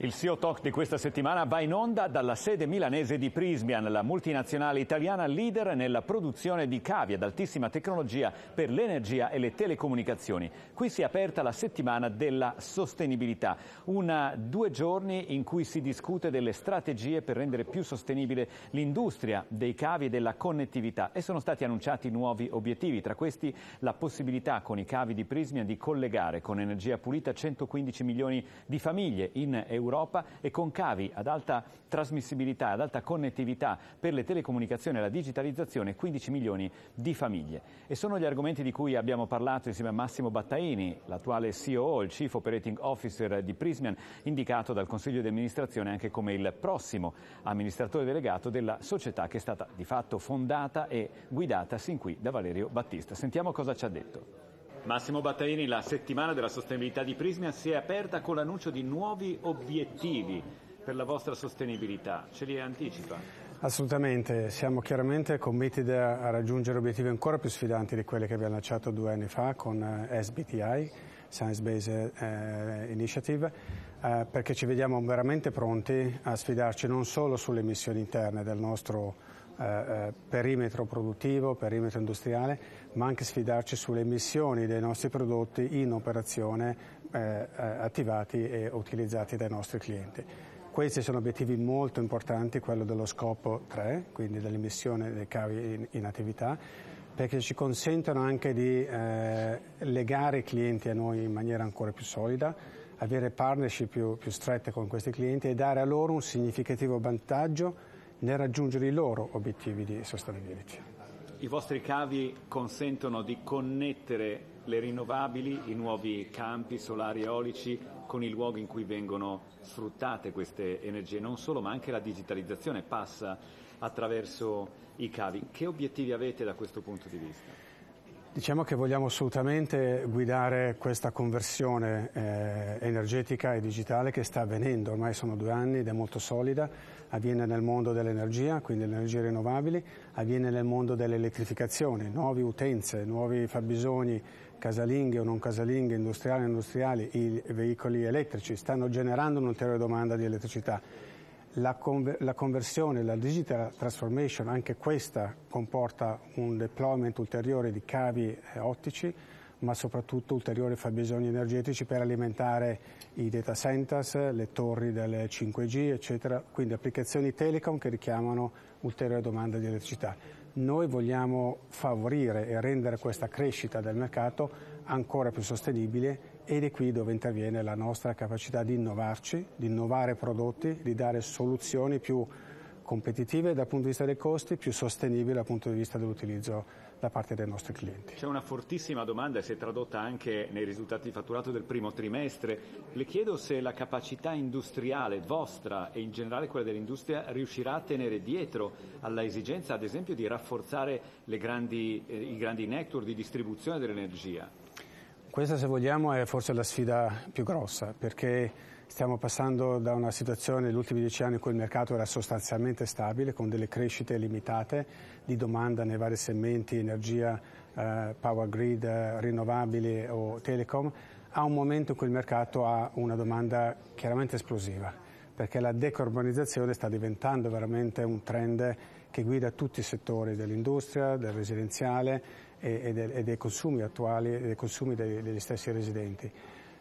Il CEO Talk di questa settimana va in onda dalla sede milanese di Prismian, la multinazionale italiana leader nella produzione di cavi ad altissima tecnologia per l'energia e le telecomunicazioni. Qui si è aperta la settimana della sostenibilità, una due giorni in cui si discute delle strategie per rendere più sostenibile l'industria dei cavi e della connettività e sono stati annunciati nuovi obiettivi, tra questi la possibilità con i cavi di Prismian di collegare con energia pulita 115 milioni di famiglie in Europa Europa e con cavi ad alta trasmissibilità, ad alta connettività per le telecomunicazioni e la digitalizzazione 15 milioni di famiglie. E sono gli argomenti di cui abbiamo parlato insieme a Massimo Battaini, l'attuale CEO, il Chief Operating Officer di Prismian, indicato dal Consiglio di amministrazione anche come il prossimo amministratore delegato della società che è stata di fatto fondata e guidata sin qui da Valerio Battista. Sentiamo cosa ci ha detto. Massimo Battaini, la settimana della sostenibilità di Prismia si è aperta con l'annuncio di nuovi obiettivi per la vostra sostenibilità. Ce li anticipa? Assolutamente, siamo chiaramente committed a raggiungere obiettivi ancora più sfidanti di quelli che abbiamo lanciato due anni fa con eh, SBTI, Science Based eh, Initiative, eh, perché ci vediamo veramente pronti a sfidarci non solo sulle emissioni interne del nostro eh, eh, perimetro produttivo, perimetro industriale, ma anche sfidarci sulle emissioni dei nostri prodotti in operazione eh, eh, attivati e utilizzati dai nostri clienti. Questi sono obiettivi molto importanti, quello dello scopo 3, quindi dell'emissione dei cavi in, in attività, perché ci consentono anche di eh, legare i clienti a noi in maniera ancora più solida, avere partnership più, più strette con questi clienti e dare a loro un significativo vantaggio nel raggiungere i loro obiettivi di sustainability. I vostri cavi consentono di connettere le rinnovabili, i nuovi campi solari eolici con i luoghi in cui vengono sfruttate queste energie, non solo ma anche la digitalizzazione passa attraverso i cavi. Che obiettivi avete da questo punto di vista? Diciamo che vogliamo assolutamente guidare questa conversione eh, energetica e digitale che sta avvenendo, ormai sono due anni ed è molto solida, avviene nel mondo dell'energia, quindi le energie rinnovabili, avviene nel mondo dell'elettrificazione, nuove utenze, nuovi fabbisogni casalinghe o non casalinghe, industriali e industriali, i veicoli elettrici. Stanno generando un'ulteriore domanda di elettricità la, conver- la, conversione, la digital transformation, anche questa comporta un deployment ulteriore di cavi eh, ottici, ma soprattutto ulteriori fabbisogni energetici per alimentare i data centers, le torri delle 5G, eccetera, quindi applicazioni telecom che richiamano ulteriore domanda di elettricità. Noi vogliamo favorire e rendere questa crescita del mercato ancora più sostenibile ed è qui dove interviene la nostra capacità di innovarci, di innovare prodotti, di dare soluzioni più competitive dal punto di vista dei costi, più sostenibili dal punto di vista dell'utilizzo da parte dei nostri clienti. C'è una fortissima domanda e si è tradotta anche nei risultati di fatturato del primo trimestre. Le chiedo se la capacità industriale vostra e in generale quella dell'industria riuscirà a tenere dietro alla esigenza, ad esempio, di rafforzare grandi, eh, i grandi network di distribuzione dell'energia. Questa, se vogliamo, è forse la sfida più grossa, perché stiamo passando da una situazione negli ultimi dieci anni in cui il mercato era sostanzialmente stabile, con delle crescite limitate di domanda nei vari segmenti, energia, eh, power grid, eh, rinnovabili o telecom, a un momento in cui il mercato ha una domanda chiaramente esplosiva, perché la decarbonizzazione sta diventando veramente un trend che guida tutti i settori dell'industria, del residenziale e, e, dei consumi attuali e dei consumi dei, degli stessi residenti.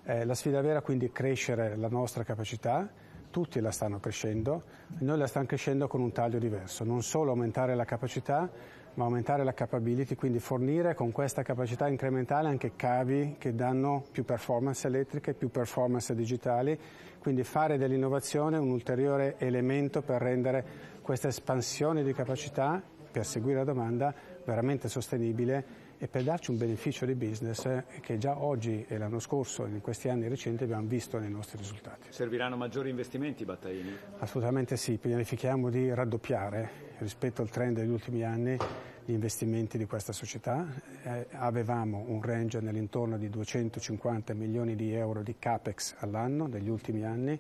Eh, la sfida vera quindi è crescere la nostra capacità, tutti la stanno crescendo, noi la stiamo crescendo con un taglio diverso, non solo aumentare la capacità, ma aumentare la capability, quindi fornire con questa capacità incrementale anche cavi che danno più performance elettriche, più performance digitali, quindi fare dell'innovazione un ulteriore elemento per rendere questa espansione di capacità, per seguire la domanda, veramente sostenibile e per darci un beneficio di business eh, che già oggi e l'anno scorso e in questi anni recenti abbiamo visto nei nostri risultati. Serviranno maggiori investimenti, Battaini? Assolutamente sì, pianifichiamo di raddoppiare rispetto al trend degli ultimi anni gli investimenti di questa società. Eh, avevamo un range nell'intorno di 250 milioni di euro di capex all'anno negli ultimi anni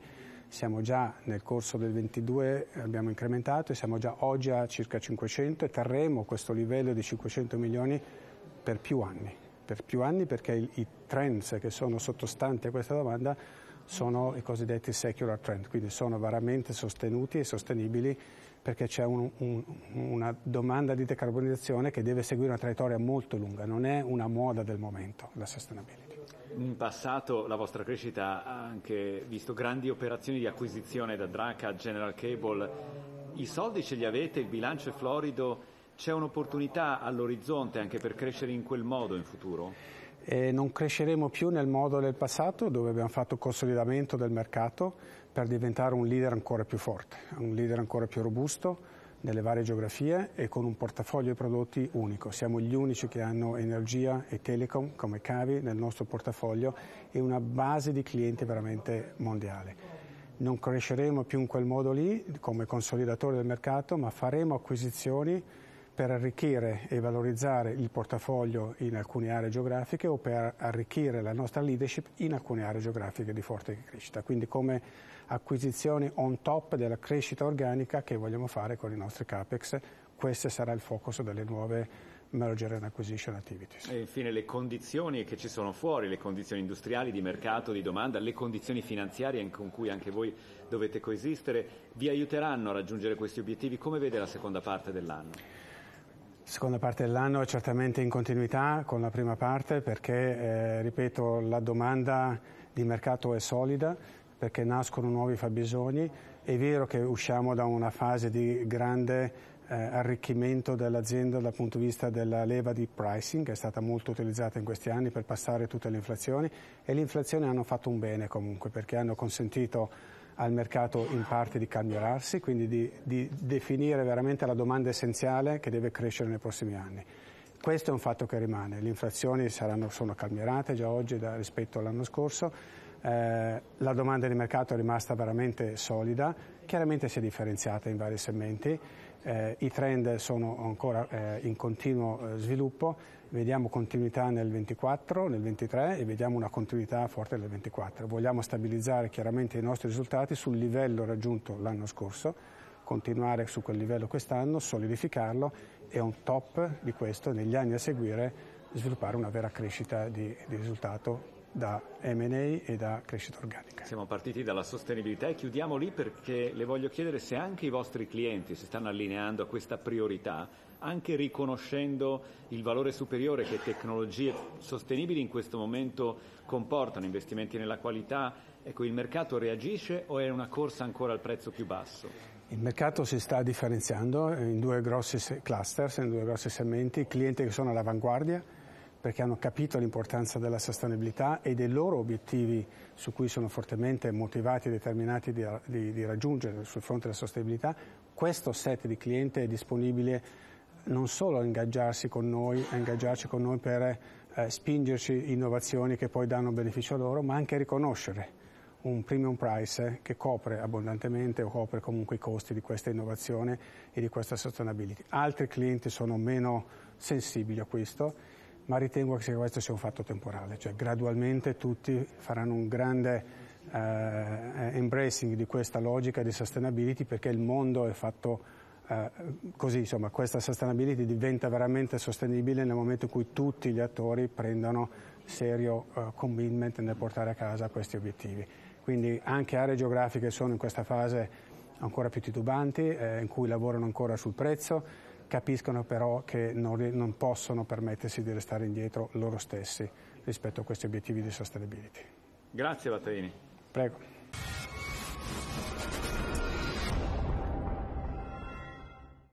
siamo già nel corso del 22 abbiamo incrementato e siamo già oggi a circa 500 e terremo questo livello di 500 milioni per più anni, per più anni perché i, trends che sono sottostanti a questa domanda sono i cosiddetti secular trend, quindi sono veramente sostenuti e sostenibili perché c'è un, un, una domanda di decarbonizzazione che deve seguire una traiettoria molto lunga, non è una moda del momento la sustainability. In passato la vostra crescita ha anche visto grandi operazioni di acquisizione da Draca a General Cable. I soldi ce li avete, il bilancio è florido, c'è un'opportunità all'orizzonte anche per crescere in quel modo in futuro? E non cresceremo più nel modo del passato dove abbiamo fatto consolidamento del mercato per diventare un leader ancora più forte, un leader ancora più robusto nelle varie geografie e con un portafoglio di prodotti unico. Siamo gli unici che hanno energia e telecom come cavi nel nostro portafoglio e una base di clienti veramente mondiale. Non cresceremo più in quel modo lì come consolidatore del mercato, ma faremo acquisizioni per arricchire e valorizzare il portafoglio in alcune aree geografiche o per arricchire la nostra leadership in alcune aree geografiche di forte crescita. Quindi come acquisizioni on top della crescita organica che vogliamo fare con i nostri CAPEX, questo sarà il focus delle nuove merger and acquisition activities. E infine le condizioni che ci sono fuori, le condizioni industriali, di mercato, di domanda, le condizioni finanziarie con cui anche voi dovete coesistere, vi aiuteranno a raggiungere questi obiettivi? Come vede la seconda parte dell'anno? Seconda parte dell'anno è certamente in continuità con la prima parte perché, eh, ripeto, la domanda di mercato è solida perché nascono nuovi fabbisogni. È vero che usciamo da una fase di grande eh, arricchimento dell'azienda dal punto di vista della leva di pricing che è stata molto utilizzata in questi anni per passare tutte le inflazioni e le inflazioni hanno fatto un bene comunque perché hanno consentito al mercato in parte di calmierarsi, quindi di, di definire veramente la domanda essenziale che deve crescere nei prossimi anni. Questo è un fatto che rimane, le inflazioni saranno, sono calmierate già oggi da, rispetto all'anno scorso, eh, la domanda di mercato è rimasta veramente solida, chiaramente si è differenziata in vari segmenti, eh, i trend sono ancora eh, in continuo eh, sviluppo, vediamo continuità nel 24, nel 23 e vediamo una continuità forte nel 24. Vogliamo stabilizzare chiaramente i nostri risultati sul livello raggiunto l'anno scorso, continuare su quel livello quest'anno, solidificarlo e on top di questo negli anni a seguire sviluppare una vera crescita di, di risultato da M&A e da crescita organica. Siamo partiti dalla sostenibilità e chiudiamo lì perché le voglio chiedere se anche i vostri clienti si stanno allineando a questa priorità, anche riconoscendo il valore superiore che tecnologie sostenibili in questo momento comportano, investimenti nella qualità. Ecco, il mercato reagisce o è una corsa ancora al prezzo più basso? Il mercato si sta differenziando in due grossi cluster, in due grossi segmenti, clienti che sono all'avanguardia, perché hanno capito l'importanza della sostenibilità e dei loro obiettivi su cui sono fortemente motivati e determinati di, di, di raggiungere sul fronte della sostenibilità, questo set di clienti è disponibile non solo a ingaggiarsi con noi, a ingaggiarci con noi per eh, spingerci innovazioni che poi danno beneficio a loro, ma anche a riconoscere un premium price che copre abbondantemente o copre comunque i costi di questa innovazione e di questa sustainability. Altri clienti sono meno sensibili a questo ma ritengo che questo sia un fatto temporale, cioè gradualmente tutti faranno un grande eh, embracing di questa logica di sustainability perché il mondo è fatto eh, così, insomma, questa sustainability diventa veramente sostenibile nel momento in cui tutti gli attori prendano serio eh, commitment nel portare a casa questi obiettivi. Quindi anche aree geografiche sono in questa fase ancora più titubanti, eh, in cui lavorano ancora sul prezzo, capiscono però che non, non possono permettersi di restare indietro loro stessi rispetto a questi obiettivi di sustainability. Grazie Battarini. Prego.